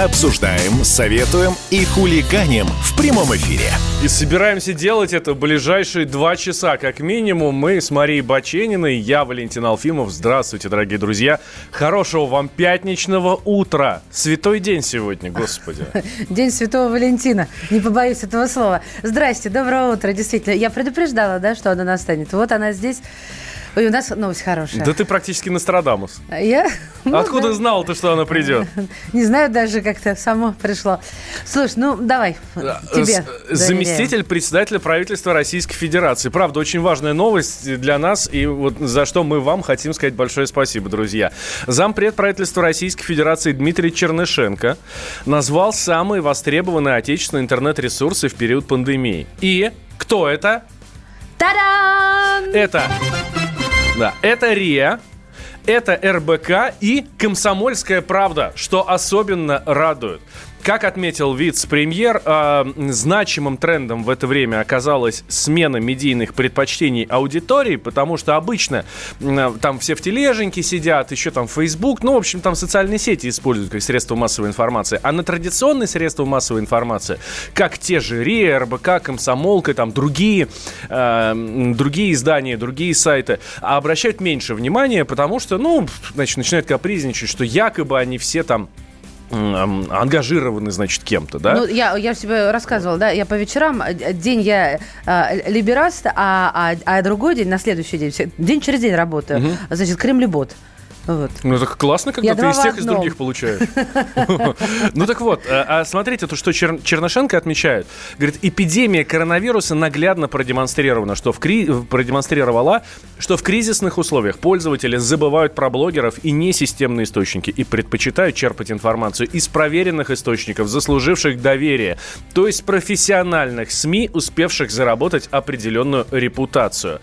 Обсуждаем, советуем и хулиганим в прямом эфире. И собираемся делать это в ближайшие два часа, как минимум. Мы с Марией Бачениной, я Валентин Алфимов. Здравствуйте, дорогие друзья. Хорошего вам пятничного утра. Святой день сегодня, господи. День Святого Валентина. Не побоюсь этого слова. Здрасте, доброе утро. Действительно, я предупреждала, да, что она настанет. Вот она здесь. Ой, у нас новость хорошая. Да ты практически Нострадамус. Я? Ну, Откуда да. знал ты, что она придет? Не знаю даже, как-то само пришло. Слушай, ну давай, тебе доверяю. Заместитель председателя правительства Российской Федерации. Правда, очень важная новость для нас, и вот за что мы вам хотим сказать большое спасибо, друзья. Зампред правительства Российской Федерации Дмитрий Чернышенко назвал самые востребованные отечественные интернет-ресурсы в период пандемии. И кто это? Та-дам! Это... Да, это РИА, это РБК и «Комсомольская правда», что особенно радует. Как отметил вице-премьер, э, значимым трендом в это время оказалась смена медийных предпочтений аудитории, потому что обычно э, там все в тележеньке сидят, еще там Facebook, ну, в общем, там социальные сети используют как средство массовой информации. А на традиционные средства массовой информации, как те же РИА, РБК, Комсомолка, там другие, м, другие издания, другие сайты, обращают меньше внимания, потому что, ну, значит, начинают капризничать, что якобы они все там ангажированы, значит, кем-то, да? Ну, я, я же тебе рассказывала, да, я по вечерам, э, день я э, либераст, а, а, а другой день, на следующий день, день через день работаю, значит, кремлебот. Вот. Ну, так классно, когда Я ты из тех, и из других получаешь. Ну, так вот, а а смотрите, то, что Чер- Чернышенко отмечает. Говорит, эпидемия коронавируса наглядно продемонстрирована, что в продемонстрировала, что в кризисных условиях пользователи забывают про блогеров и несистемные источники и предпочитают черпать информацию из проверенных источников, заслуживших доверие, то есть профессиональных СМИ, успевших заработать определенную репутацию.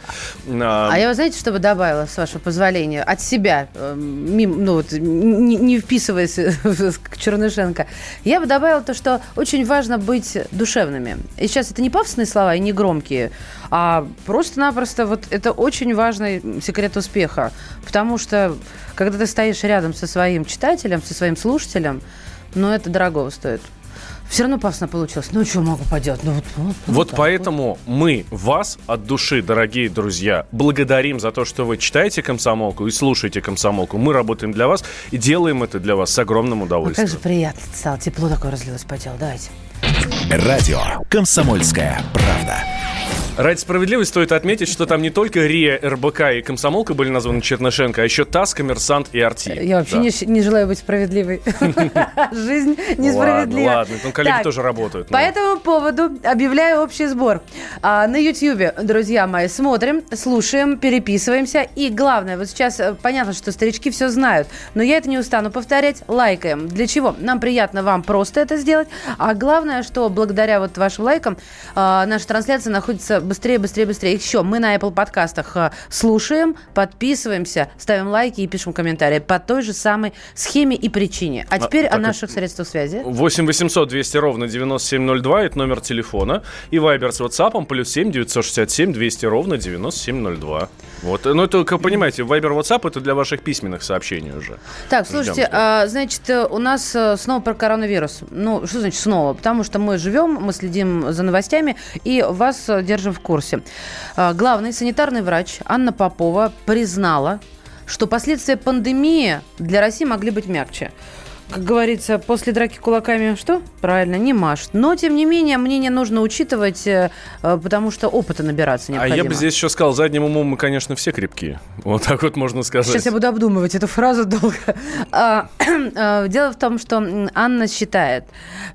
А, А я, вы знаете, что бы добавила, с вашего позволения, от себя, э, мим- ну вот, не, не вписываясь к Чернышенко, я бы добавила то, что очень важно быть душевными. И сейчас это не пафосные слова и не громкие, а просто-напросто вот это очень важный секрет успеха. Потому что, когда ты стоишь рядом со своим читателем, со своим слушателем, ну, это дорого стоит. Все равно пафосно получилось. Ну, что могу поделать? Ну, вот, вот, Вот так поэтому мы вас от души, дорогие друзья, благодарим за то, что вы читаете комсомолку и слушаете комсомолку. Мы работаем для вас и делаем это для вас с огромным удовольствием. как же приятно стало. Тепло такое разлилось по телу. Давайте. Радио «Комсомольская правда». Ради справедливости стоит отметить, что там не только РИА, РБК и комсомолка были названы Чернышенко, а еще ТАСС, Коммерсант и Арти. Я вообще Да. не, не желаю быть справедливой. Жизнь несправедлива. Ладно, ладно, там коллеги тоже работают. По ну. этому поводу объявляю общий сбор. А, на Ютьюбе, друзья мои, смотрим, слушаем, переписываемся. И главное, вот сейчас э, понятно, что старички все знают, но я это не устану повторять, лайкаем. Для чего? Нам приятно вам просто это сделать. А главное, что благодаря вот вашим лайкам а, наша трансляция находится быстрее, быстрее, быстрее. Еще мы на Apple подкастах а, слушаем, подписываемся, ставим лайки и пишем комментарии по той же самой схеме и причине. А теперь о так и- наших средствах связи. 8 800 200 ровно 9702, это номер телефона. И Вайбер с WhatsApp плюс 7 967 200 ровно 9702. Вот. Ну, это, как понимаете, Вайбер, WhatsApp это для ваших письменных сообщений уже. Так, слушайте, ждем. а, значит, э, у нас э, снова про коронавирус. Ну, что значит снова? Потому что мы живем, мы следим за новостями и вас э, держим в курсе. А, Главный санитарный врач Анна Попова признала, что последствия пандемии для России могли быть мягче. Как говорится, после драки кулаками что? Правильно, не машет. Но, тем не менее, мнение нужно учитывать, э, э, потому что опыта набираться А необходимо. я бы здесь еще сказал, задним умом мы, конечно, все крепкие. Вот так вот можно сказать. Сейчас я буду обдумывать эту фразу долго. А, а, Дело в том, что Анна считает,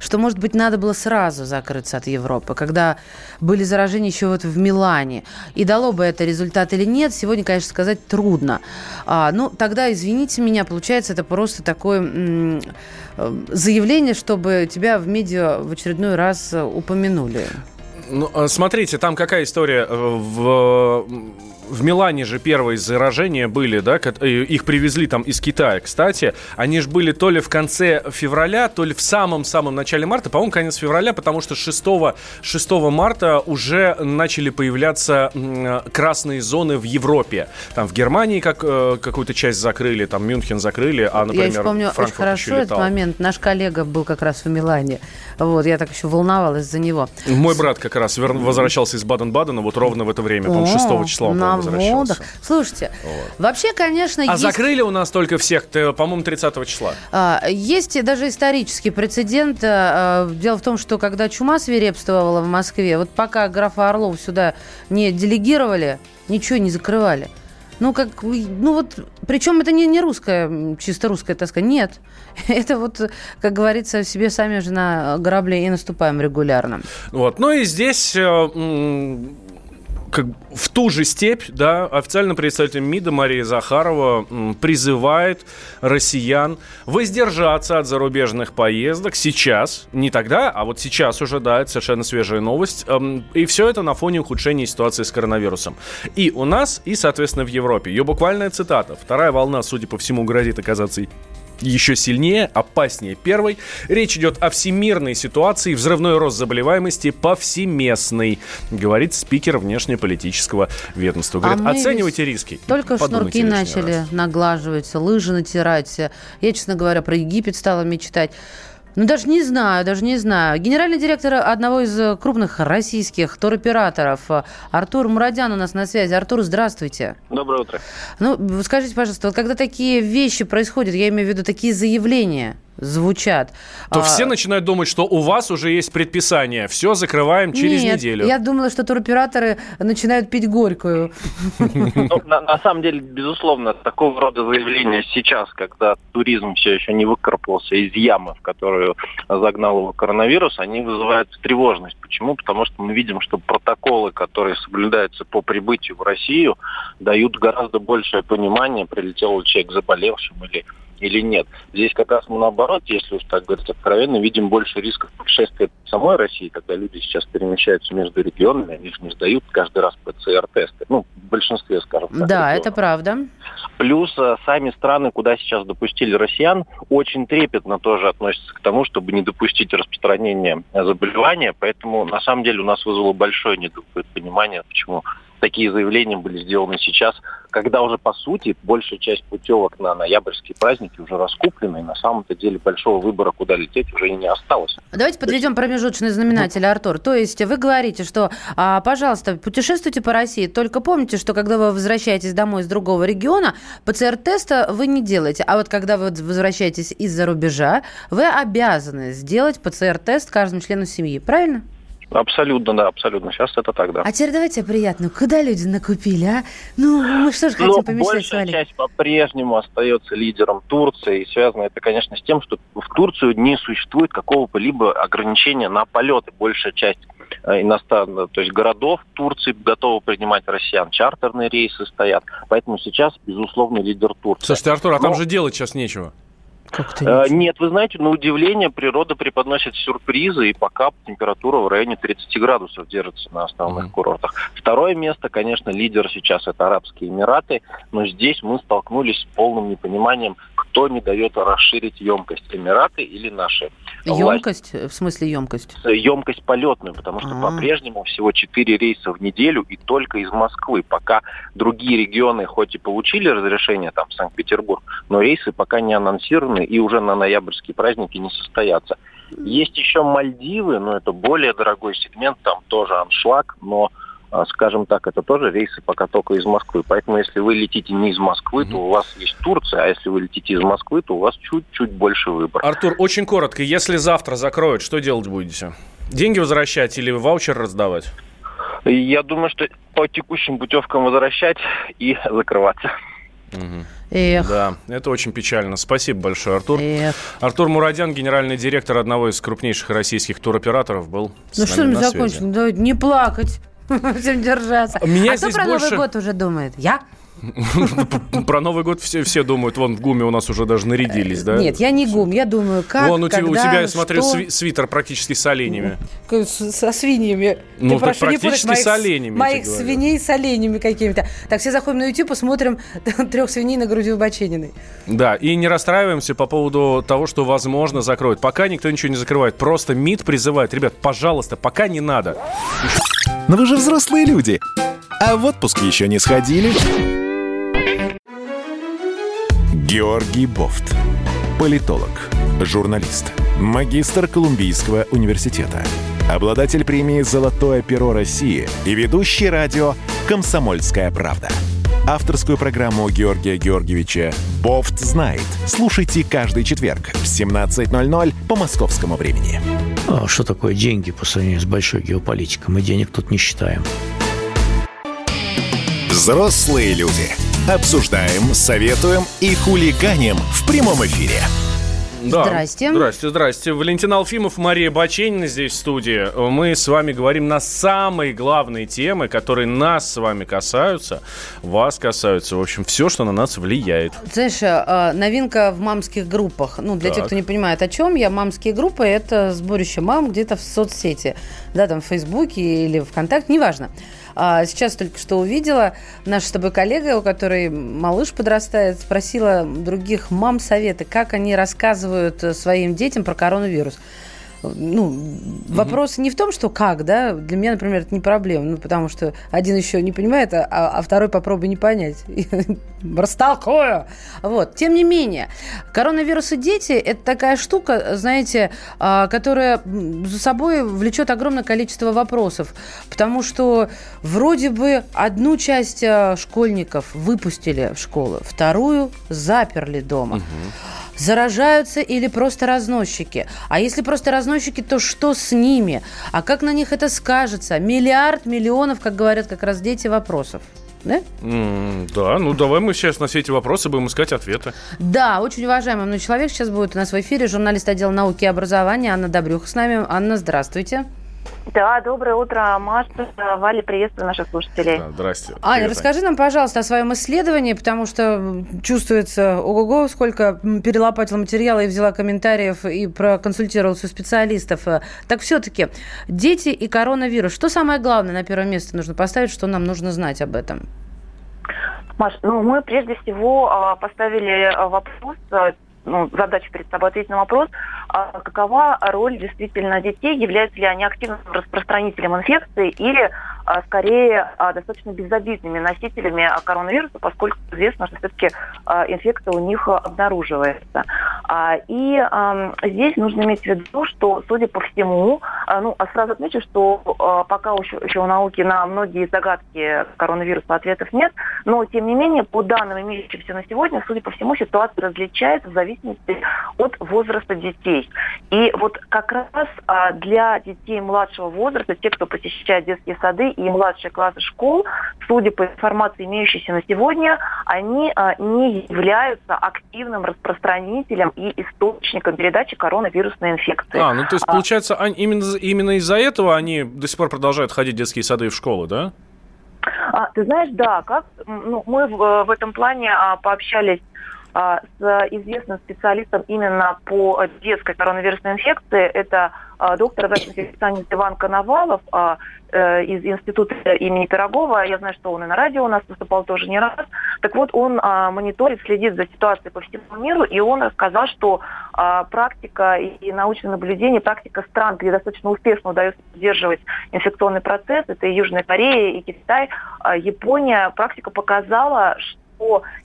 что, может быть, надо было сразу закрыться от Европы, когда были заражения еще вот в Милане. И дало бы это результат или нет, сегодня, конечно, сказать трудно. А, Ну, тогда, извините меня, получается, это просто э, заявление, чтобы тебя в медиа в очередной раз э, упомянули. Ну, а, смотрите, там какая история. э, В... в Милане же первые заражения были, да, э, их привезли там из Китая, кстати. Они же были то ли в конце февраля, то ли в самом-самом начале марта, по-моему, конец февраля, потому что 6, 6 марта уже начали появляться красные зоны в Европе. Там в Германии как, э, какую-то часть закрыли, там Мюнхен закрыли, а, например, Я еще помню Франкфурт очень хорошо этот момент. Наш коллега был как раз в Милане. Вот, я так еще волновалась за него. Мой брат как раз возвращался из Баден-Бадена вот ровно в это время, по-моему, 6 числа он, на возвращался. Водах. Слушайте, вот. вообще, конечно, А есть... закрыли у нас только всех, по-моему, 30 числа. А, есть даже исторический прецедент. А, дело в том, что когда чума свирепствовала в Москве, вот пока графа Орлов сюда не делегировали, ничего не закрывали. Ну, как, ну вот, причем это не, не русская, чисто русская тоска, нет. Это вот, как говорится, себе сами же на грабли и наступаем регулярно. Вот, ну и здесь э, как в ту же степь, да, официально представитель МИДа Мария Захарова призывает россиян воздержаться от зарубежных поездок сейчас, не тогда, а вот сейчас уже, да, это совершенно свежая новость. Эм, и все это на фоне ухудшения ситуации с коронавирусом. И у нас, и, соответственно, в Европе. Ее буквальная цитата. Вторая волна, судя по всему, грозит оказаться еще сильнее, опаснее первой. Речь идет о всемирной ситуации, взрывной рост заболеваемости повсеместный, говорит спикер внешнеполитического ведомства. Говорит, а оценивайте риски. Только шнурки начали раз. наглаживать, лыжи натирать. Я, честно говоря, про Египет стала мечтать. Ну, даже не знаю, даже не знаю. Генеральный директор одного из э, крупных российских туроператоров э, Артур Мурадян у нас на связи. Артур, здравствуйте. Доброе утро. Ну, скажите, пожалуйста, вот когда такие вещи происходят, я имею в виду такие заявления, звучат. То а... все начинают думать, что у вас уже есть предписание. Все закрываем через Нет, неделю. Я думала, что туроператоры начинают пить горькую. Ну, на, самом деле, безусловно, такого рода заявления сейчас, когда туризм все еще не выкарабкался из ямы, в которую загнал его коронавирус, они вызывают тревожность. Почему? Потому что мы видим, что протоколы, которые соблюдаются по прибытию в Россию, дают гораздо большее понимание, прилетел ли человек заболевшим или или нет. Здесь как раз мы наоборот, если уж так говорить откровенно, видим больше рисков путешествия в самой России, когда люди сейчас перемещаются между регионами, они же не сдают каждый раз ПЦР-тесты. Ну, в большинстве, скажем так. Да, регионов. это правда. Плюс э, сами страны, куда сейчас допустили россиян, очень трепетно тоже относятся к тому, чтобы не допустить распространения заболевания. Поэтому, на самом деле, у нас вызвало большое недопонимание, почему такие заявления были сделаны сейчас, когда уже, по сути, большая часть путевок на ноябрьские праздники уже раскуплены, и на самом-то деле большого выбора, куда лететь, уже и не осталось. Давайте подведем промежуточный знаменатель, Артур. То есть вы говорите, что, а, пожалуйста, путешествуйте по России, только помните, что когда вы возвращаетесь домой из другого региона, ПЦР-теста вы не делаете. А вот когда вы возвращаетесь из-за рубежа, вы обязаны сделать ПЦР-тест каждому члену семьи. Правильно? Абсолютно, да, абсолютно. Сейчас это так, да. А теперь давайте приятно. Куда люди накупили, а? Ну, мы что же хотим Но помешать большая часть по-прежнему остается лидером Турции. И связано это, конечно, с тем, что в Турцию не существует какого-либо ограничения на полеты. Большая часть э, иностранных, то есть городов Турции готовы принимать россиян. Чартерные рейсы стоят. Поэтому сейчас, безусловно, лидер Турции. Слушайте, Артур, а Но... там же делать сейчас нечего. Э, нет, вы знаете, на удивление природа преподносит сюрпризы, и пока температура в районе 30 градусов держится на основных mm-hmm. курортах. Второе место, конечно, лидер сейчас это Арабские Эмираты, но здесь мы столкнулись с полным непониманием, кто не дает расширить емкость Эмираты или наши. Емкость? Власти. В смысле емкость? Емкость полетную, потому что А-а-а. по-прежнему всего 4 рейса в неделю и только из Москвы. Пока другие регионы хоть и получили разрешение, там Санкт-Петербург, но рейсы пока не анонсированы и уже на ноябрьские праздники не состоятся. Есть еще Мальдивы, но это более дорогой сегмент, там тоже аншлаг, но скажем так, это тоже рейсы пока только из Москвы. Поэтому если вы летите не из Москвы, то у вас есть Турция, а если вы летите из Москвы, то у вас чуть-чуть больше выбор. Артур, очень коротко, если завтра закроют, что делать будете? Деньги возвращать или ваучер раздавать? Я думаю, что по текущим путевкам возвращать и закрываться. Угу. Эх. Да, это очень печально. Спасибо большое, Артур. Эх. Артур Мурадян, генеральный директор одного из крупнейших российских туроператоров, был Ну что мы закончим? Давайте не плакать. Всем держаться. Меня а кто про больше... Новый год уже думает? Я? Про Новый год все, все думают, вон в ГУМе у нас уже даже нарядились, да? Нет, я не ГУМ, я думаю, как, Вон у, тебя- у когда, тебя, я смотрю, сви- свитер практически с оленями. Со свиньями. Ну, Ты так прошу практически моих, с оленями, Моих свиней с оленями какими-то. Так, все заходим на YouTube, посмотрим трех свиней на груди у Бачениной. Да, и не расстраиваемся по поводу того, что, возможно, закроют. Пока никто ничего не закрывает. Просто МИД призывает, ребят, пожалуйста, пока не надо. Но вы же взрослые люди. А в отпуск еще не сходили? Георгий Бофт. Политолог, журналист, магистр Колумбийского университета, обладатель премии «Золотое перо России» и ведущий радио «Комсомольская правда». Авторскую программу Георгия Георгиевича «Бофт знает». Слушайте каждый четверг в 17.00 по московскому времени. А что такое деньги по сравнению с большой геополитикой? Мы денег тут не считаем. Взрослые люди. Обсуждаем, советуем и хулиганим в прямом эфире. Да. Здрасте. Здрасте, здрасте. Валентин Алфимов, Мария Баченина здесь в студии. Мы с вами говорим на самые главные темы, которые нас с вами касаются, вас касаются. В общем, все, что на нас влияет. Знаешь, э, новинка в мамских группах. Ну, для тех, Так. кто не понимает, о чем я, мамские группы – это сборище мам где-то в соцсети. Да, там в Фейсбуке или ВКонтакте, неважно. А, Сейчас только что увидела, наша с тобой коллега, у которой малыш подрастает, спросила других мам советы, как они рассказывают э, своим детям про коронавирус. Ну, вопрос не в том, что как, да, для меня, например, это не проблема, ну, потому что один еще не понимает, а, а второй попробуй не понять. Растолкую. Вот. Тем не менее, коронавирус и дети – это такая штука, знаете, а, которая за собой влечет огромное количество вопросов, потому что вроде бы одну часть а, школьников выпустили в школу, вторую заперли дома. Заражаются или просто разносчики? А если просто разносчики, то что с ними? А как на них это скажется? Миллиард, миллионов, как говорят как раз дети, вопросов. Да? М, Да, ну давай мы сейчас на все эти вопросы будем искать ответы. Да, очень уважаемый мной человек сейчас будет у нас в эфире, журналист отдела науки и образования Анна Добрюха с нами. Анна, здравствуйте. Да, доброе утро, Маша, Валя, приветствую наших слушателей. Да, здрасте. Аня, Привет, расскажи нам, пожалуйста, о своем исследовании, потому что чувствуется, ого-го, сколько перелопатила материала и взяла комментариев и проконсультировалась у специалистов. Так все-таки, дети и коронавирус. Что самое главное на первое место нужно поставить, что нам нужно знать об этом? Маш, ну мы прежде всего а, поставили а, вопрос, а, ну, задачу перед собой ответить на вопрос, а какова роль действительно детей, являются ли они активным распространителем инфекции или скорее а, достаточно безобидными носителями а, коронавируса, поскольку известно, что все-таки а, инфекция у них а, обнаруживается. А, И здесь нужно иметь в виду, что, судя по всему, а, ну, а сразу отмечу, что а, пока еще, еще у науки на многие загадки коронавируса ответов нет, но, тем не менее, по данным, имеющимся на сегодня, судя по всему, ситуация различается в зависимости от возраста детей. И вот как раз а, для детей младшего возраста, те, кто посещает детские сады и младшие классы школ, судя по информации, имеющейся на сегодня, они а, не являются активным распространителем и источником передачи коронавирусной инфекции. А, ну то есть, получается, они- именно, именно из-за этого они до сих пор продолжают ходить в детские сады и в школы, да? А, ты знаешь, да, как ну, мы в, в этом плане а, пообщались а, с известным специалистом именно по детской коронавирусной инфекции. Это а, доктор инфекционист Иван Коновалов а, э, из института имени Пирогова. Я знаю, что он и на радио у нас выступал тоже не раз. Так вот, он а, мониторит, следит за ситуацией по всему миру, и он рассказал, что а, практика и, научное наблюдение, практика стран, где достаточно успешно удается удерживать инфекционный процесс, это и Южная Корея, и Китай, а, Япония, практика показала, что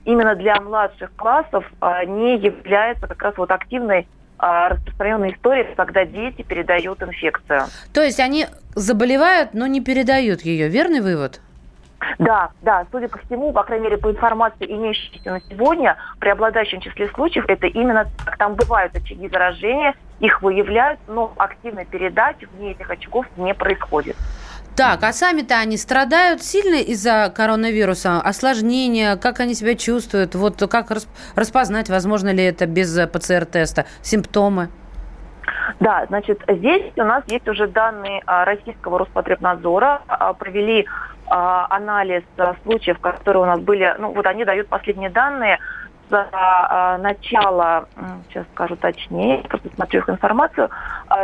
именно для младших классов а, не является как раз вот активной а, распространенной историей, когда дети передают инфекцию. То есть они заболевают, но не передают ее. Верный вывод? Да, да, судя по всему, по крайней мере, по информации, имеющейся на сегодня, преобладающем числе случаев это именно так. Там бывают очаги заражения, их выявляют, но активной передачи вне этих очагов не происходит. Так, а сами-то они страдают сильно из-за коронавируса? Осложнения, как они себя чувствуют? Вот как рас- распознать, возможно ли это без э, ПЦР-теста? Симптомы? Да, значит, здесь у нас есть уже данные а, российского Роспотребнадзора. А, Провели а, анализ случаев, которые у нас были, ну вот они дают последние данные за начало, сейчас скажу точнее, просто смотрю их информацию,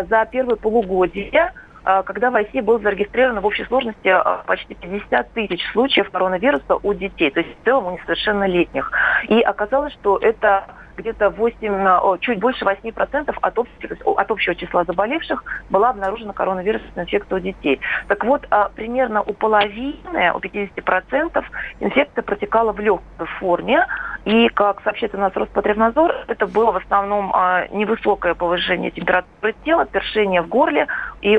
за первое полугодие когда в России было зарегистрировано в общей сложности а, почти 50 тысяч случаев коронавируса у детей, то есть в целом у несовершеннолетних. И оказалось, что это где-то 8, о, чуть больше 8% от, общего, от общего числа заболевших была обнаружена коронавирусная инфекция у детей. Так вот, а, примерно у половины, у 50% инфекция протекала в легкой форме. И, как сообщает у нас Роспотребнадзор, это было в основном а, невысокое повышение температуры тела, першение в горле и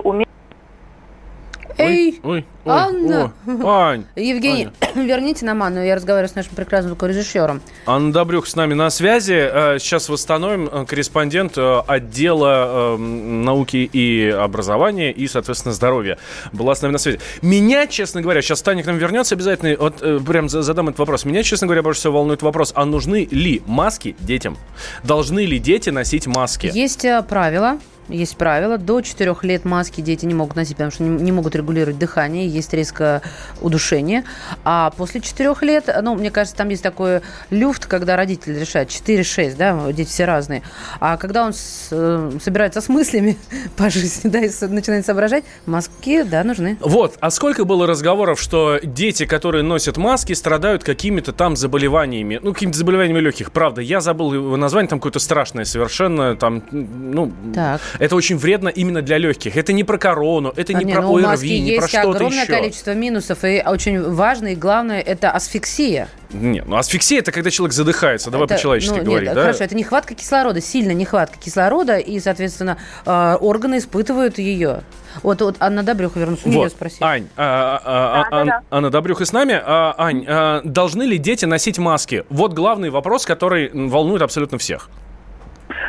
Hey. Oui, oui. Ой, Анна. Ань, Евгений, верните нам Анну, я разговариваю с нашим прекрасным режиссером. Анна Добрюх с нами на связи. Э, Сейчас восстановим. Э, Корреспондент э, отдела э, науки и образования и, соответственно, здоровья была с нами на связи. Меня, честно говоря, сейчас Таня к нам вернется обязательно. Вот прям за- задам этот вопрос. Меня, честно говоря, больше всего волнует вопрос, а нужны ли маски детям? Должны ли дети носить маски? Есть правила. Есть правила. До 4 лет маски дети не могут носить, потому что не, не могут регулировать дыхание, есть риск э, удушения. А после 4 лет, ну, мне кажется, там есть такой люфт, когда родители решают 4-6, да, дети все разные. А когда он с- э, собирается с мыслями по жизни, да, и с- начинает соображать, маски, да, нужны. Вот, а сколько было разговоров, что дети, которые носят маски, страдают какими-то там заболеваниями, ну, какими-то заболеваниями легких. Правда, я забыл его название, там какое-то страшное совершенно, там, ну, Так. это очень вредно именно для легких. Это не про корону, это не А, про ну, ОРВИ, не про что-то огромное еще. количество минусов, и очень важно, и главное, это асфиксия. Нет, ну асфиксия это когда человек задыхается, давай Это, по-человечески ну, нет, говорить, да? Хорошо, это нехватка кислорода, сильная нехватка кислорода, и, соответственно, э, органы испытывают ее. Вот, вот Анна Добрюха вернулась, у нее Вот, спросить. Ань, а, а, а, Да, да, Ан- да. Анна Добрюха с нами. А, Ань, а, должны ли дети носить маски? Вот главный вопрос, который волнует абсолютно всех.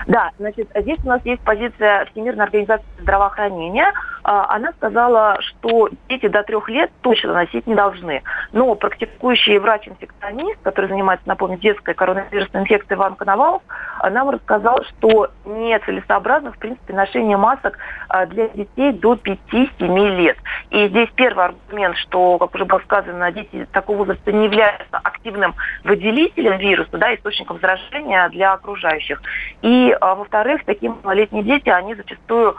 Да, значит, здесь у нас есть позиция Всемирной организации здравоохранения. А, Она сказала, что дети до трех лет точно носить не должны. Но практикующий врач-инфекционист, который занимается, напомню, детской коронавирусной инфекцией Иван Коновалов, а, нам рассказал, что нецелесообразно, в принципе, ношение масок а, для детей до 5-7 лет. И здесь первый аргумент, что, как уже было сказано, дети такого возраста не являются активным выделителем вируса, да, источником заражения для окружающих. И, во-вторых, такие малолетние дети, они зачастую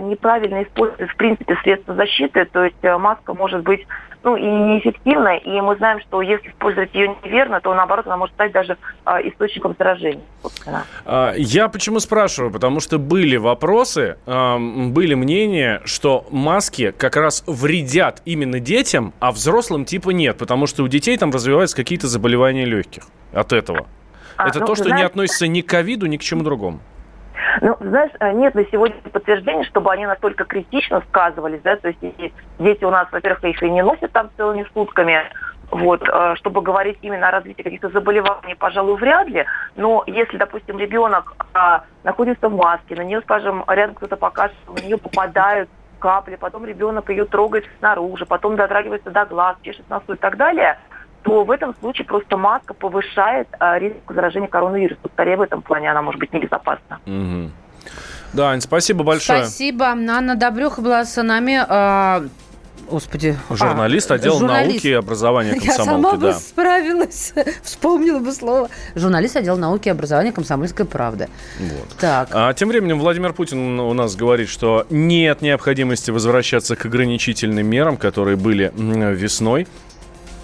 неправильно используют, в принципе, средства защиты, то есть а, маска может быть ну, и неэффективной, и мы знаем, что если использовать ее неверно, то, наоборот, она может стать даже а, источником заражения, собственно. А, Я почему спрашиваю? Потому что были вопросы, были мнения, что маски как раз вредят именно детям, а взрослым типа нет, потому что у детей там развиваются какие-то заболевания легких от этого. А, Это ну, то, что не знаешь- относится ни к ковиду, ни к чему другому. Ну, знаешь, э, нет на сегодня подтверждений, чтобы они настолько критично сказывались, да, то есть дети у нас, во-первых, их и не носят там целыми сутками, вот, э, чтобы говорить именно о развитии каких-то заболеваний, пожалуй, вряд ли, но если, допустим, ребенок а, находится в маске, на нее, скажем, рядом кто-то покажется, на нее попадают капли, потом ребенок ее трогает снаружи, потом дотрагивается до глаз, чешет носу и так далее, то в этом случае просто маска повышает а, риск заражения коронавирусом. Скорее в этом плане она может быть небезопасна. Мгм. Да, Ань, спасибо большое. Спасибо. Анна Добрюха была с нами. а, Господи. Журналист а, отдела журналист. науки и образования Я сама комсомолки, бы да. справилась, вспомнила бы слово. Журналист отдела науки и образования «Комсомольская правда». Вот. Так, А тем временем Владимир Путин у нас говорит, что нет необходимости возвращаться к ограничительным мерам, которые были весной.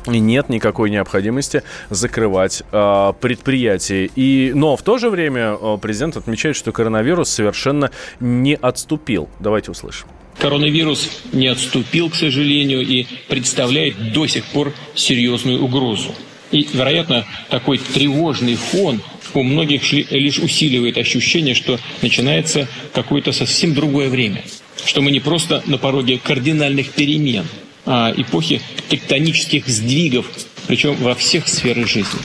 И нет никакой необходимости закрывать а, предприятия. И, но в то же время а, президент отмечает, что коронавирус совершенно не отступил. Давайте услышим. Коронавирус не отступил, к сожалению, и представляет до сих пор серьезную угрозу. И, вероятно, такой тревожный фон у многих лишь усиливает ощущение, что начинается какое-то совсем другое время. Что мы не просто на пороге кардинальных перемен, эпохи тектонических сдвигов, причем во всех сферах жизни.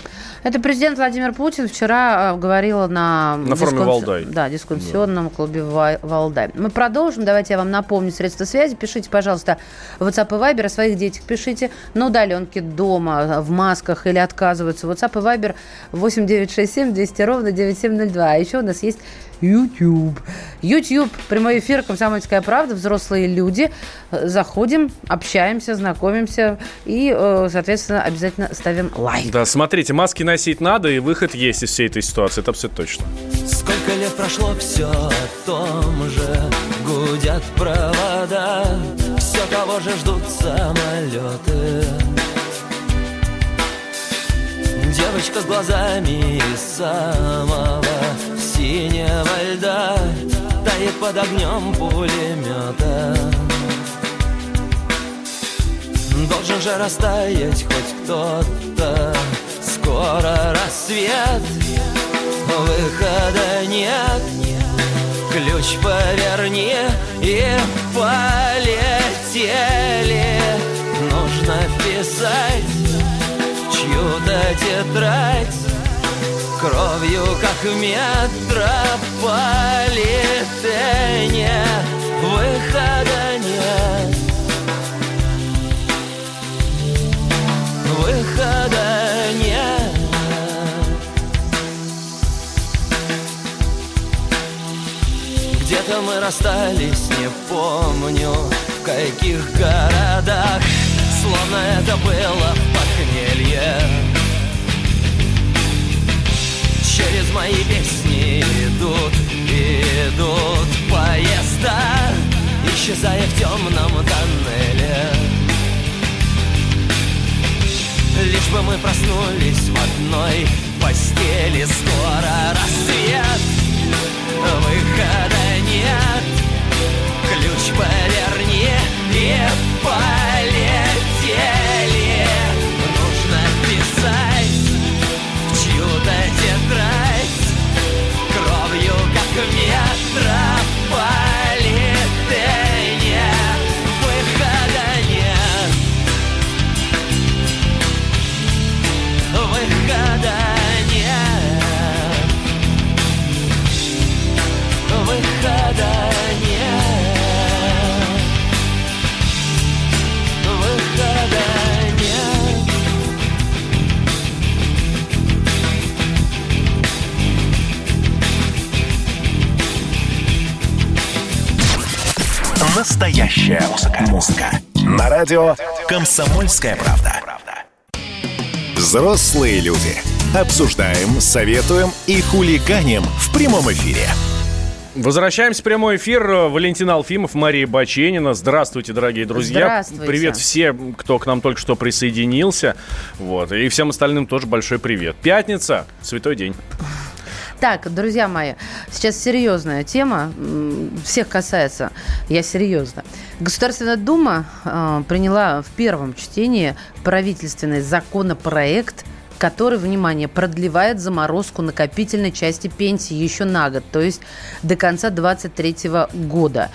это президент Владимир Путин вчера а, говорил на... На форуме «Валдай». Да, дискуссионном клубе «Ва- «Валдай». Мы продолжим. Давайте я вам напомню средства связи. Пишите, пожалуйста, в WhatsApp и Viber о своих детях пишите. На удаленке дома, в масках или отказываются. WhatsApp и Viber 8967 200 ровно 9702. А еще у нас есть YouTube. YouTube, прямой эфир «Комсомольская правда», взрослые люди. Заходим, общаемся, знакомимся и, э, соответственно, обязательно ставим лайк. Да, смотрите, маски носить надо, и выход есть из всей этой ситуации, это абсолютно точно. Сколько лет прошло, все о том же Гудят провода Все того же ждут самолеты Девочка с глазами из самого синего льда Тает под огнем пулемета. Должен же растаять хоть кто-то. Скоро рассвет Выхода нет. Ключ поверни и полетели. Нужно вписать чью-то тетрадь Кровью, как в метрополитене Выхода нет. Выхода нет. Где-то мы расстались, не помню В каких городах. Словно это было похмелье мои песни идут, идут поезда Исчезая в темном тоннеле. Лишь бы мы проснулись в одной постели Скоро рассвет, выхода нет Ключ поверни и полетели радио «Комсомольская правда». Взрослые люди. Обсуждаем, советуем и хулиганим в прямом эфире. Возвращаемся в прямой эфир. Валентин Алфимов, Мария Баченина. Здравствуйте, дорогие друзья. Здравствуйте. Привет всем, кто к нам только что присоединился. Вот. И всем остальным тоже большой привет. Пятница, святой день. Так, друзья мои, сейчас серьезная тема, всех касается, я серьезно. Государственная Дума э, приняла в первом чтении правительственный законопроект, который, внимание, продлевает заморозку накопительной части пенсии еще на год, то есть до конца 2023 года.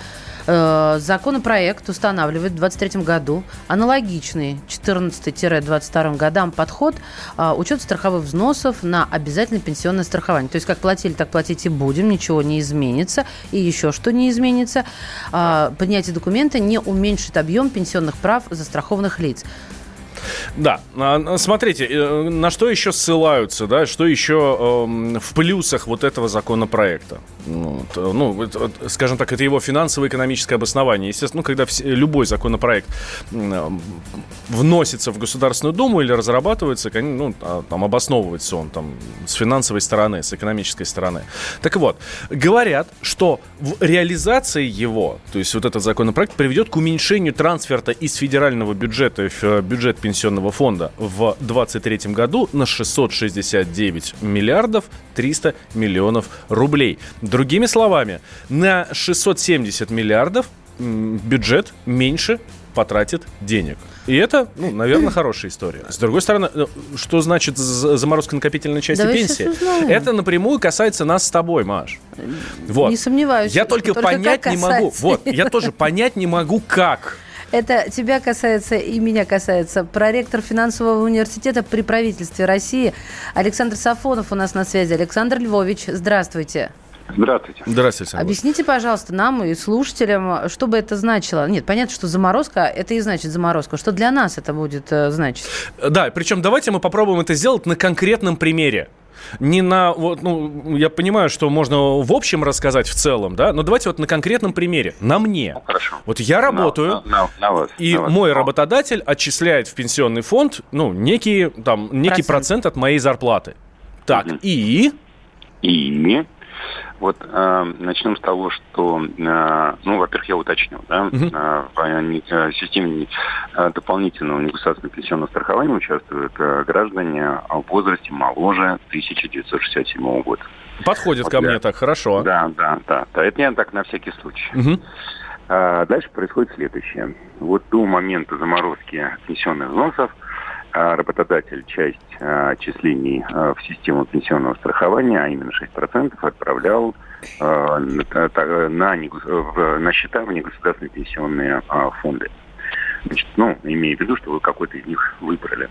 Э, Законопроект устанавливает в 2023 году аналогичный 14-22 годам подход а, учет страховых взносов на обязательное пенсионное страхование. То есть как платили, так платить и будем, ничего не изменится. И еще что не изменится, а, принятие документа не уменьшит объем пенсионных прав застрахованных лиц. Да, а, смотрите, э, на что еще ссылаются, да, что еще эм, в плюсах вот этого законопроекта. Ну, ну, скажем так, это его финансово-экономическое обоснование. Естественно, ну, когда все- любой законопроект вносится в Государственную Думу или разрабатывается, ну, а, там обосновывается он там с финансовой стороны, с экономической стороны. Так вот, говорят, что в реализации его, то есть вот этот законопроект приведет к уменьшению трансферта из федерального бюджета в бюджет пенсионного фонда в 2023 году на 669 миллиардов 300 миллионов рублей. Другими словами, на 670 миллиардов бюджет меньше потратит денег. И это, ну, наверное, хорошая история. С другой стороны, э, что значит за- заморозка накопительной части Давай пенсии? Это напрямую касается нас с тобой, Маш. Вот. Не сомневаюсь. Я только, Только понять не могу. Вот, я тоже понять не могу, как. Это тебя касается и меня касается. Проректор финансового университета при правительстве России Александр Сафонов у нас на связи. Александр Львович, здравствуйте. Здравствуйте. Здравствуйте, Александр. Объясните, пожалуйста, нам и слушателям, что бы это значило. Нет, понятно, что заморозка, это и значит заморозка. Что для нас это будет э, значить? Да, причем давайте мы попробуем это сделать на конкретном примере. не на... Вот, ну, я понимаю, что можно в общем рассказать в целом, да, но давайте вот на конкретном примере. На мне. Ну, хорошо. Вот я работаю, На, на- на вас, и на вас. мой работодатель отчисляет в пенсионный фонд, ну, некий, там, некий Процент. процент от моей зарплаты. Так, Мгм. и... И вот э, начнем с того, что, э, ну, во-первых, я уточню, да, Мгм. э, в э, системе э, дополнительного негосударственного пенсионного страхования участвуют э, граждане в возрасте моложе 1967 года. Подходит Вот ко да. мне так, хорошо. Да, да, да, да. Это я так на всякий случай. Мгм. А Дальше происходит следующее. Вот до момента заморозки пенсионных взносов работодатель часть а, отчислений а, в систему пенсионного страхования, а именно 6%, отправлял а, на, на, счета в негосударственные пенсионные а, фонды. Значит, ну, имея в виду, что вы какой-то из них выбрали.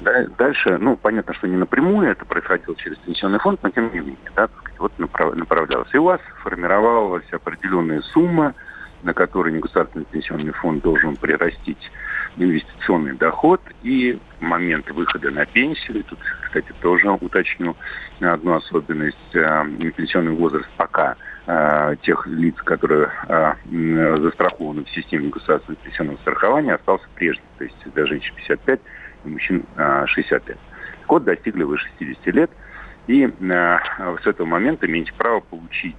Да, Дальше, ну, понятно, что не напрямую это происходило через пенсионный фонд, но тем не менее, да, так сказать, вот направ- направлялось. И у вас формировалась определенная сумма, на которой негосударственный пенсионный фонд должен прирастить инвестиционный доход и момент выхода на пенсию, и тут, кстати, тоже уточню одну особенность, э, пенсионный возраст пока э, тех лиц, которые э, застрахованы в системе государственного пенсионного страхования, остался прежним. То есть для женщин 55, и мужчин э, 60 лет. Так вот, достигли вы 60 лет, и э, с этого момента имеете право получить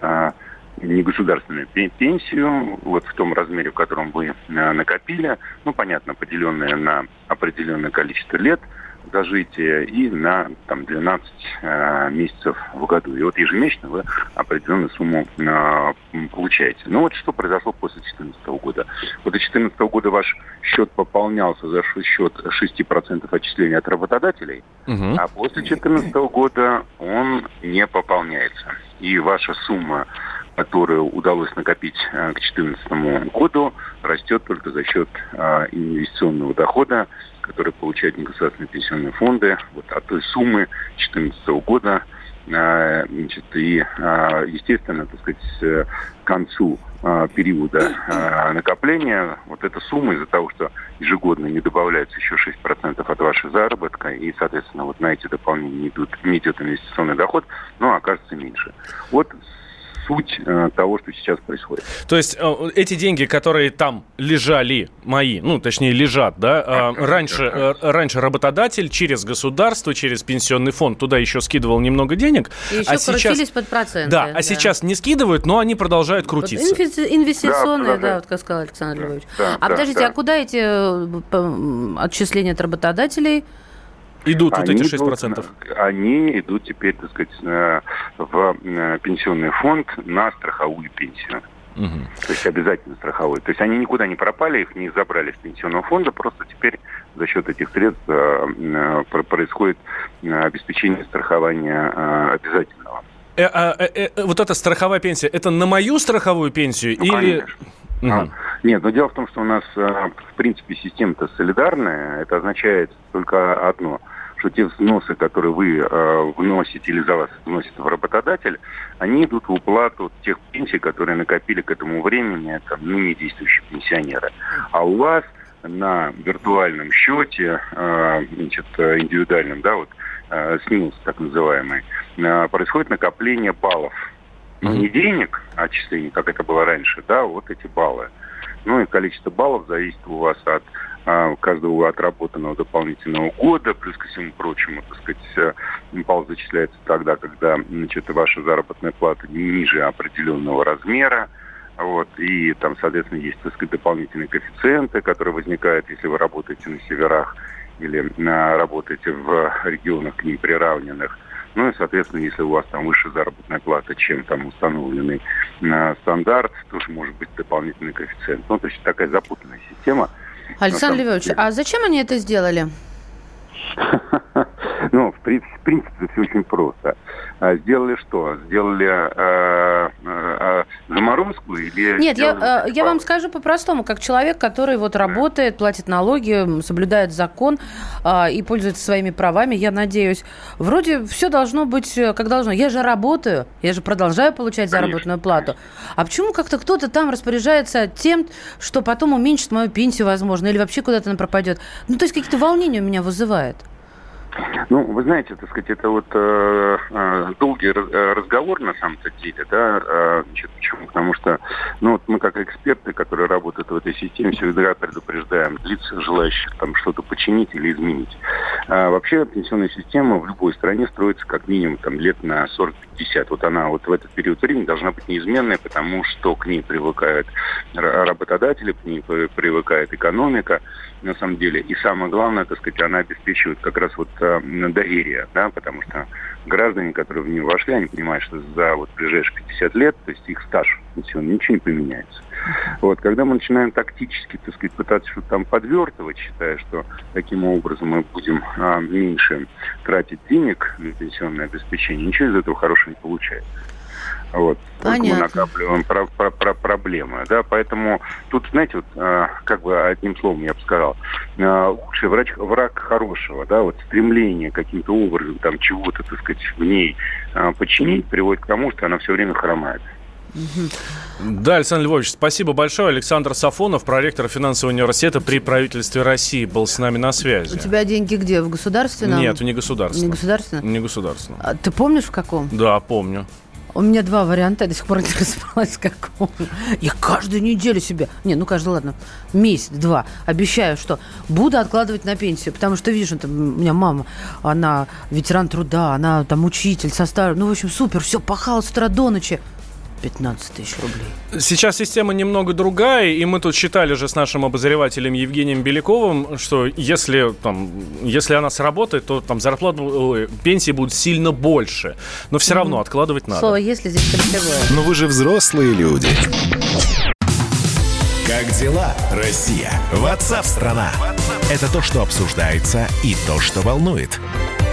э, негосударственную пе- пенсию, вот в том размере, в котором вы э, накопили, ну, понятно, поделенное на определенное количество лет зажития и на там, 12 э, месяцев в году. И вот ежемесячно вы определенную сумму э, получаете. Ну вот что произошло после 2014 года. Вот до 2014 года ваш счет пополнялся за счет 6% отчисления от работодателей, Мгм. а после 2014 года он не пополняется. И ваша сумма, которую удалось накопить э, к 2014 году, растет только за счет э, инвестиционного дохода, который получают негосударственные пенсионные фонды вот от той суммы 2014 года. э, Значит, и, естественно, так сказать, к концу периода накопления вот эта сумма из-за того, что ежегодно не добавляется еще 6% от вашей заработка, и, соответственно, вот на эти дополнения не, идут, не идет инвестиционный доход, но окажется меньше. Вот суть э, того, что сейчас происходит. То есть э, эти деньги, которые там лежали, мои, ну, точнее, лежат, да, э, раньше, раньше работодатель через государство, через пенсионный фонд туда еще скидывал немного денег. И еще а сейчас, крутились под проценты. да, а сейчас не скидывают, но они продолжают Вот крутиться. инвести- инвестиционные, Да, да, вот как сказал Александр Да, Львович. да, а да, подождите, да. а куда эти отчисления от работодателей? Идут вот эти идут 6%. на- они идут теперь, так сказать, в э, пенсионный фонд на страховую пенсию. Мгм. То есть обязательно страховой. То есть они никуда не пропали, их не забрали с пенсионного фонда, просто теперь за счет этих средств э, э, про- происходит э, обеспечение страхования э, обязательного. Э, а, э, э, вот эта страховая пенсия, это на мою страховую пенсию Ну, или... конечно. Мгм. А, Нет, но дело в том, что у нас, э, в принципе, система-то солидарная. Это означает только одно, что те взносы, которые вы э, вносите или за вас вносит работодатель, они идут в уплату тех пенсий, которые накопили к этому времени там, ныне действующие пенсионеры. А у вас на виртуальном счете, э, значит, индивидуальном, да, вот, э, СНИЛС так называемый, происходит накопление баллов. Ну, не денег отчислений, как это было раньше, да, вот эти баллы. Ну и количество баллов зависит у вас от а, каждого отработанного дополнительного года, плюс ко всему прочему, так сказать, э, балл зачисляется тогда, когда значит, ваша заработная плата ниже определенного размера. Вот, и там, соответственно, есть, так сказать, дополнительные коэффициенты, которые возникают, если вы работаете на северах или а, работаете в регионах к ним приравненных. Ну и, соответственно, если у вас там выше заработная плата, чем там установленный э, стандарт, тоже может быть дополнительный коэффициент. Ну, то есть такая запутанная система. Александр Львович, а зачем они это сделали? Ну, в при- в принципе, все очень просто. А Сделали что? Сделали э, э, э, заморозку или... Нет, я, э, я вам скажу по-простому, как человек, который вот работает, платит налоги, соблюдает закон а, и пользуется своими правами, я надеюсь. Вроде все должно быть как должно. Я же работаю, я же продолжаю получать Конечно, заработную плату. А почему как-то кто-то там распоряжается тем, что потом уменьшит мою пенсию, возможно, или вообще куда-то она пропадет? Ну, то есть какие-то волнения у меня вызывает. Ну, вы знаете, так сказать, это вот э, э, долгий э, разговор на самом-то деле, да, э, значит, почему? Потому что, ну, вот мы как эксперты, которые работают в этой системе, всегда предупреждаем лиц, желающих там что-то починить или изменить. А вообще пенсионная система в любой стране строится как минимум там лет на 40-50. Вот она вот в этот период времени должна быть неизменной, потому что к ней привыкают работодатели, к ней привыкает экономика, на самом деле. И самое главное, так сказать, она обеспечивает как раз вот э, доверие, да, потому что граждане, которые в нее вошли, они понимают, что за вот ближайшие 50 лет, то есть их стаж пенсионный, ничего не поменяется. Вот, когда мы начинаем тактически, так сказать, пытаться что-то там подвертывать, считая, что таким образом мы будем а, меньше тратить денег на пенсионное обеспечение, ничего из этого хорошего не получается. Вот. Понятно. Мы накапливаем про про про проблемы. Да? Поэтому тут, знаете, вот, э, как бы одним словом я бы сказал, э, лучший врач, враг хорошего, да, вот стремление каким-то образом там чего-то, так сказать, в ней э, починить приводит к тому, что она все время хромает. Да, Александр Львович, спасибо большое. Александр Сафонов, проректор финансового университета при правительстве России, был с нами на связи. У тебя деньги где? В государственном? Нет, не государственном. Не государственном? Не государственном. А ты помнишь в каком? Да, помню. У меня два варианта, я до сих пор не разобралась, каком. Я каждую неделю себе, не, ну каждый, ладно, месяц, два, обещаю, что буду откладывать на пенсию, потому что, видишь, там, у меня мама, она ветеран труда, она там учитель, состав, ну, в общем, супер, все, пахала с утра до ночи. 15 тысяч рублей. Сейчас система немного другая, и мы тут считали же с нашим обозревателем Евгением Беляковым, что если, там, если она сработает, то там зарплата, пенсии будут сильно больше. Но все равно mm-hmm. откладывать надо. Слово «если» здесь ключевое. Но вы же взрослые люди. Как дела, Россия? Ватсап-страна! Это то, что обсуждается и то, что волнует.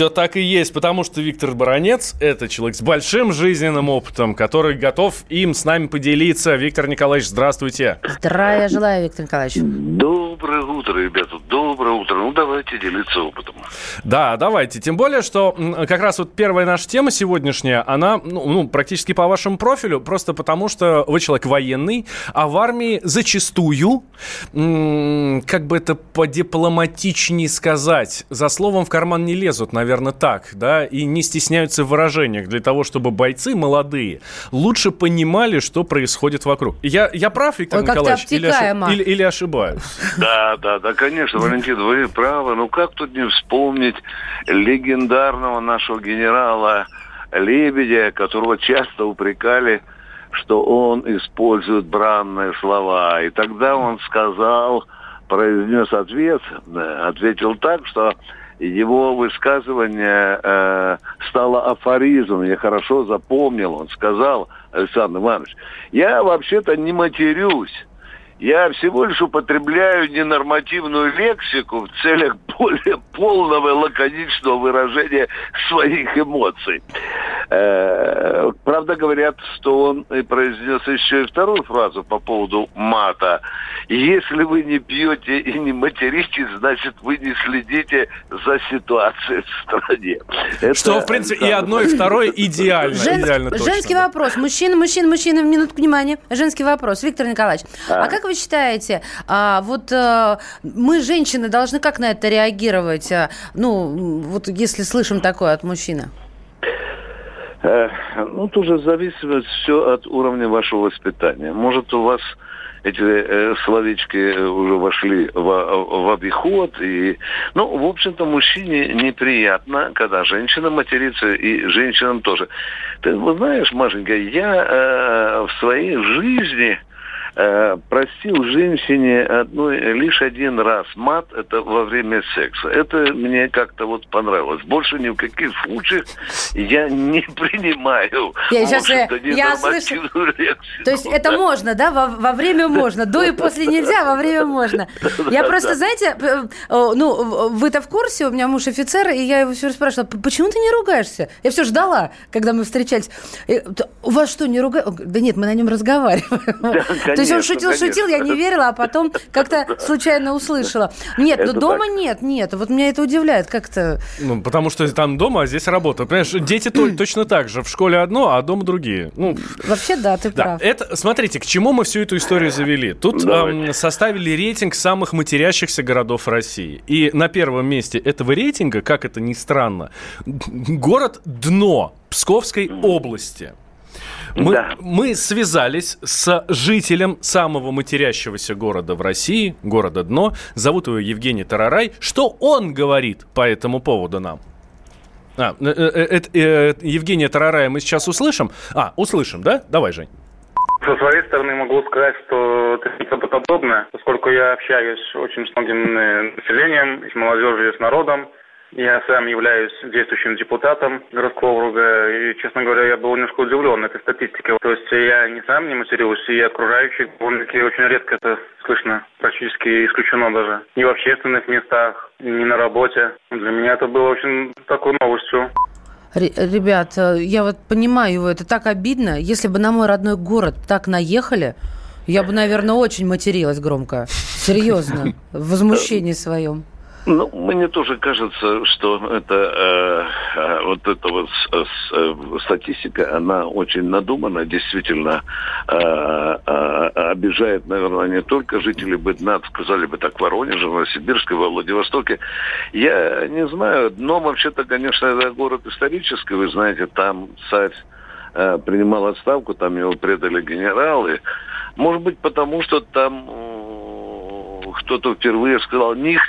Все так и есть, потому что Виктор Баранец – это человек с большим жизненным опытом, который готов им с нами поделиться. Виктор Николаевич, здравствуйте. Здравия желаю, Виктор Николаевич. Доброе утро, ребята. Доброе утро. Ну, давайте делиться опытом. Да, давайте. Тем более, что как раз вот первая наша тема сегодняшняя, она ну, ну, практически по вашему профилю, просто потому что вы человек военный, а в армии зачастую, как бы это подипломатичнее сказать, за словом в карман не лезут, наверное, так, да, и не стесняются в выражениях для того, чтобы бойцы молодые лучше понимали, что происходит вокруг. Я, я прав, Виктор Ой, Николаевич, или, ошиб... или, или ошибаюсь? Да, да, да, конечно, Валентин, вы правы. Ну как тут не вспомнить легендарного нашего генерала Лебедя, которого часто упрекали что он использует бранные слова. И тогда он сказал, произнес ответ, ответил так, что его высказывание э, стало афоризмом, я хорошо запомнил. Он сказал, Александр Иванович, я вообще-то не матерюсь, я всего лишь употребляю ненормативную лексику в целях более полного и лаконичного выражения своих эмоций. Э, правда, говорят, что он произнес еще и вторую фразу по поводу мата. Если вы не пьете и не материтесь, значит, вы не следите за ситуацией в стране. Это, что, в принципе, и одно, и второе идеально. Жен... идеально Женский вопрос. Мужчина, мужчина, мужчина, минутку внимания. Женский вопрос. Виктор Николаевич, а, а как вы считаете, а, вот а, мы, женщины, должны как на это реагировать? А, ну, вот если слышим такое от мужчины. Э, ну, тоже зависит все от уровня вашего воспитания. Может, у вас эти э, словечки уже вошли в, в обиход. И, ну, в общем-то, мужчине неприятно, когда женщина матерится, и женщинам тоже. Ты, вы знаешь, Машенька, я э, в своей жизни э, простил женщине одной, лишь один раз мат, это во время секса. Это мне как-то вот понравилось. Больше ни в каких случаях я не принимаю. Я сейчас я, я слышу. То есть это можно, да? Во, во время можно. До и после нельзя, во время можно. Я просто, знаете, ну, вы-то в курсе, у меня муж офицер, и я его все спрашивала, почему ты не ругаешься? Я все ждала, когда мы встречались. У вас что, не ругают? Да нет, мы на нем разговариваем. Да, конечно, То есть он шутил, конечно. шутил, я не верила, а потом как-то случайно услышала. Нет, но ну дома так. нет, нет. Вот меня это удивляет как-то. Ну, потому что там дома, а здесь работа. Понимаешь, дети точно так же. В школе одно, а дома другие. Ну, Вообще, да, ты да. прав. Это, смотрите, к чему мы всю эту историю завели. Тут эм, составили рейтинг самых матерящихся городов России. И на первом месте этого рейтинга, как это ни странно, город Дно Псковской области. Мы, да. мы связались с жителем самого матерящегося города в России, города Дно. Зовут его Евгений Тарарай. Что он говорит по этому поводу нам? А, э, э, э, э, Евгения Тарарая мы сейчас услышим. А, услышим, да? Давай, Жень. Со своей стороны могу сказать, что это что-то подобное, поскольку я общаюсь очень с многим населением, с молодежью, с народом. Я сам являюсь действующим депутатом городского округа, и, честно говоря, я был немножко удивлен этой статистикой. То есть я не сам не матерился, и окружающие довольно-таки очень редко это слышно, практически исключено даже. Ни в общественных местах, ни на работе. Для меня это было очень такой новостью. Ребят, э, я вот понимаю его, это так обидно. Если бы на мой родной город так наехали, я бы, наверное, очень материлась громко. Серьезно, в возмущении своем. Ну, мне тоже кажется, что это э, э вот эта вот с, с, э, статистика, она очень надумана, действительно э, э, обижает, наверное, не только жителей Беднат, сказали бы так, Воронежа, Новосибирска, во Владивостоке. Я не знаю, но вообще-то, конечно, это город исторический, вы знаете, там царь э, принимал отставку, там его предали генералы. Может быть, потому что там кто-то впервые сказал, них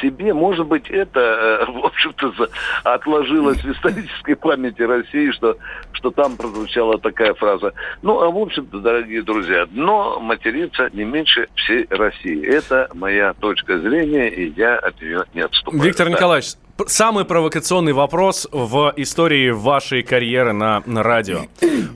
себе, может быть, это, э, в общем-то, отложилось в исторической памяти России, что, что там прозвучала такая фраза. Ну, а в общем-то, дорогие друзья, дно материться не меньше всей России. Это моя точка зрения, и я от нее не отступаю. Виктор да. Николаевич, Самый провокационный вопрос в истории вашей карьеры на, на радио.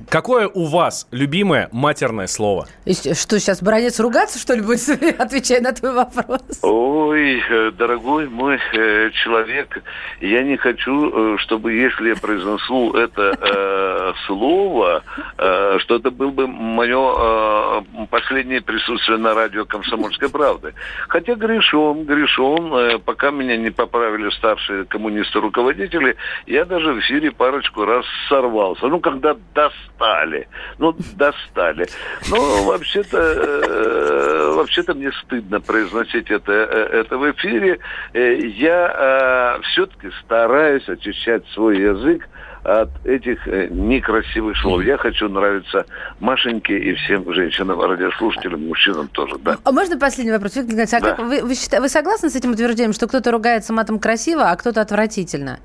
Какое у вас любимое матерное слово? И что, сейчас бронец ругаться, что ли, будет, отвечая на твой вопрос? Ой, э, дорогой мой э, человек, я не хочу, э, чтобы если я произнесу это э, слово, э, что это был бы мое э, последнее присутствие на радио «Комсомольской правды». Хотя грешен, грешен, э, пока меня не поправили старшие наши коммунисты-руководители, я даже в эфире парочку раз сорвался. Ну, когда достали. Ну, достали. Ну, вообще-то, э, вообще-то мне стыдно произносить это, э, это в эфире. Э, я все-таки стараюсь очищать свой язык от этих э, некрасивых слов. Я хочу нравиться Машеньке и всем женщинам, радиослушателям, мужчинам тоже, да. А можно последний вопрос? Виктор Николаевич, а да. как, вы, вы, считаете, вы согласны с этим утверждением, что кто-то ругается матом красиво, а кто-то отвратительно?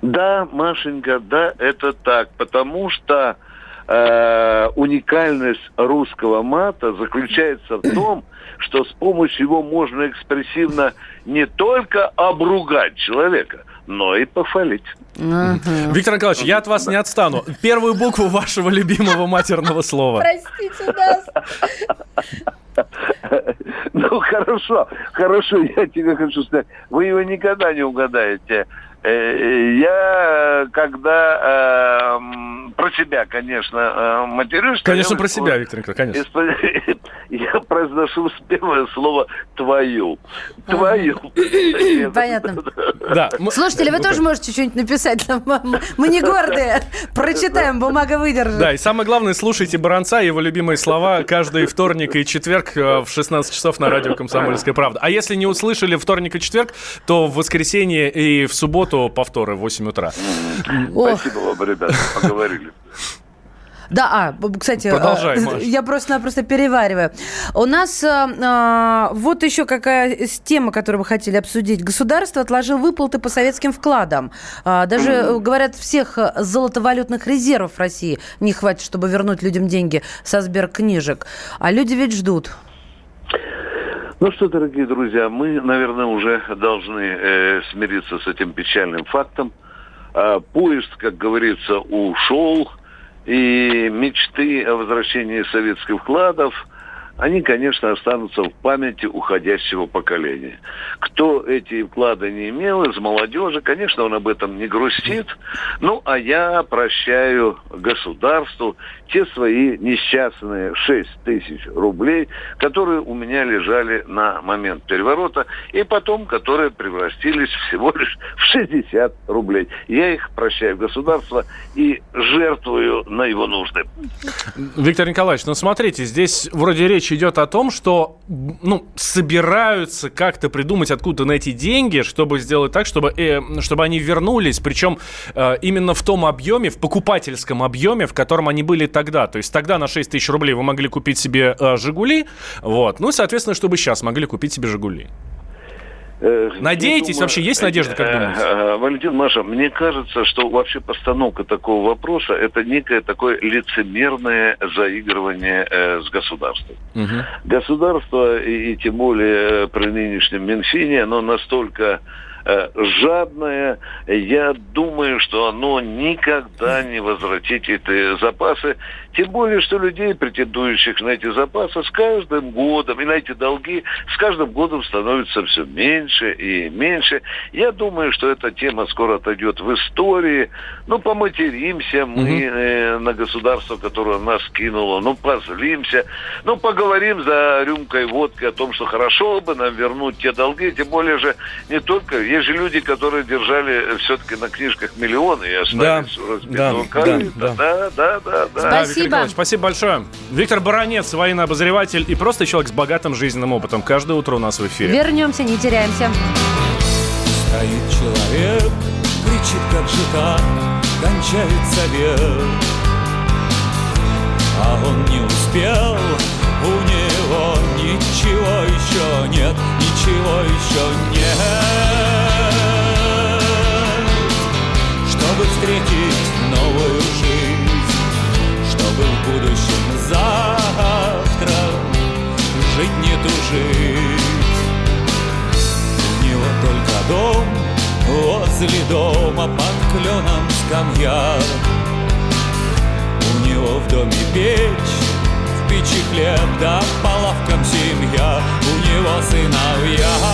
Да, Машенька, да, это так, потому что э, уникальность русского мата заключается в том, что с помощью его можно экспрессивно не только обругать человека, но и похвалить. Ага. Виктор Николаевич, я от вас не отстану. Первую букву вашего любимого матерного слова. Простите нас. Ну, хорошо, хорошо, я тебе хочу сказать. Вы его никогда не угадаете. Э, я, когда э, про себя, конечно, э, матерюсь... Конечно, про себя, Виктор Николаевич, конечно. Я произношу первое слово «твою». «Твою». Понятно. Да. Слушатели, вы тоже можете что-нибудь написать. Мы не гордые. Прочитаем, бумага выдержит. Да, и самое главное, слушайте Баранца, его любимые слова каждый вторник и четверг в 16 часов на радио «Комсомольская правда». А если не услышали вторник и четверг, то в воскресенье и в субботу что повторы в 8 утра. Спасибо вам, ребята, поговорили. Да, а, кстати, Продолжай, э, Маш. я просто-напросто перевариваю. У нас э, э, вот еще какая тема, которую вы хотели обсудить. Государство отложило выплаты по советским вкладам. А, Даже, э, говорят, всех э, золотовалютных резервов России не хватит, чтобы вернуть людям деньги со сберкнижек. А люди ведь ждут. Ну что, дорогие друзья, мы, наверное, уже должны э, смириться с этим печальным фактом. А, поезд, как говорится, ушел, и мечты о возвращении советских вкладов, они, конечно, останутся в памяти уходящего поколения. Кто эти вклады не имел из молодежи, конечно, он об этом не грустит. Ну, а я прощаю государству те свои несчастные 6 тысяч рублей, которые у меня лежали на момент переворота, и потом, которые превратились всего лишь в 60 рублей. Я их прощаю государство и жертвую на его нужды. Виктор Николаевич, ну смотрите, здесь вроде речь идет о том, что ну, собираются как-то придумать, откуда найти деньги, чтобы сделать так, чтобы, э, чтобы они вернулись, причем э, именно в том объеме, в покупательском объеме, в котором они были тогда. То есть тогда на 6 тысяч рублей вы могли купить себе э, «Жигули», вот, ну и, соответственно, чтобы сейчас могли купить себе «Жигули». Э, Надеетесь? думаю, Вообще есть надежда, как э, думаете? э, Валентин, Маша, мне кажется, что вообще постановка такого вопроса – это некое такое лицемерное заигрывание э, с государством. Государство, и, и тем более при нынешнем Минфине, оно настолько жадное, я думаю, что оно никогда не возвратит эти запасы. Тем более, что людей, претендующих на эти запасы, с каждым годом, и на эти долги, с каждым годом становится все меньше и меньше. Я думаю, что эта тема скоро отойдет в истории. Ну, поматеримся мы э, на государство, которое нас кинуло, ну, позлимся, ну, поговорим за рюмкой водки о том, что хорошо бы нам вернуть те долги, тем более же не только, есть же люди, которые держали все-таки на книжках миллионы и остались да, корыта. да, да, да, да, да. Да, Виктор Николаевич, спасибо большое. Виктор Баранец, военный обозреватель и просто человек с богатым жизненным опытом. Каждое утро у нас в эфире. Вернемся, не теряемся. Стоит человек, кричит как жука, кончается век. А он не успел, у него ничего еще нет, ничего еще нет. Встретить новую жизнь, чтобы в будущем завтра жить не тужить. У него только дом, возле дома под кленом скамья. У него в доме печь, в печи хлеб, да по лавкам семья. У него сыновья.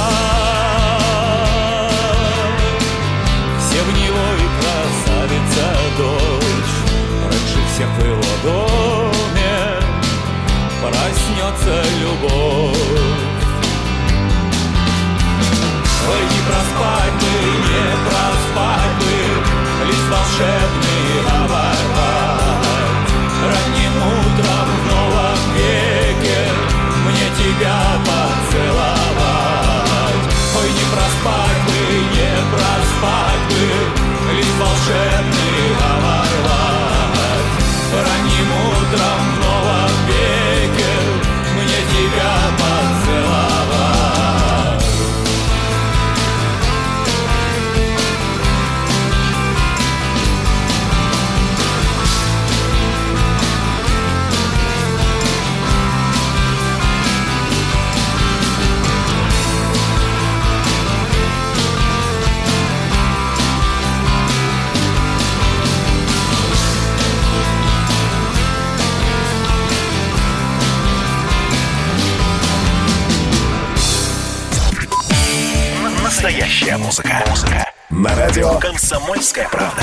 Музыка. Музыка. На радио «Комсомольская правда».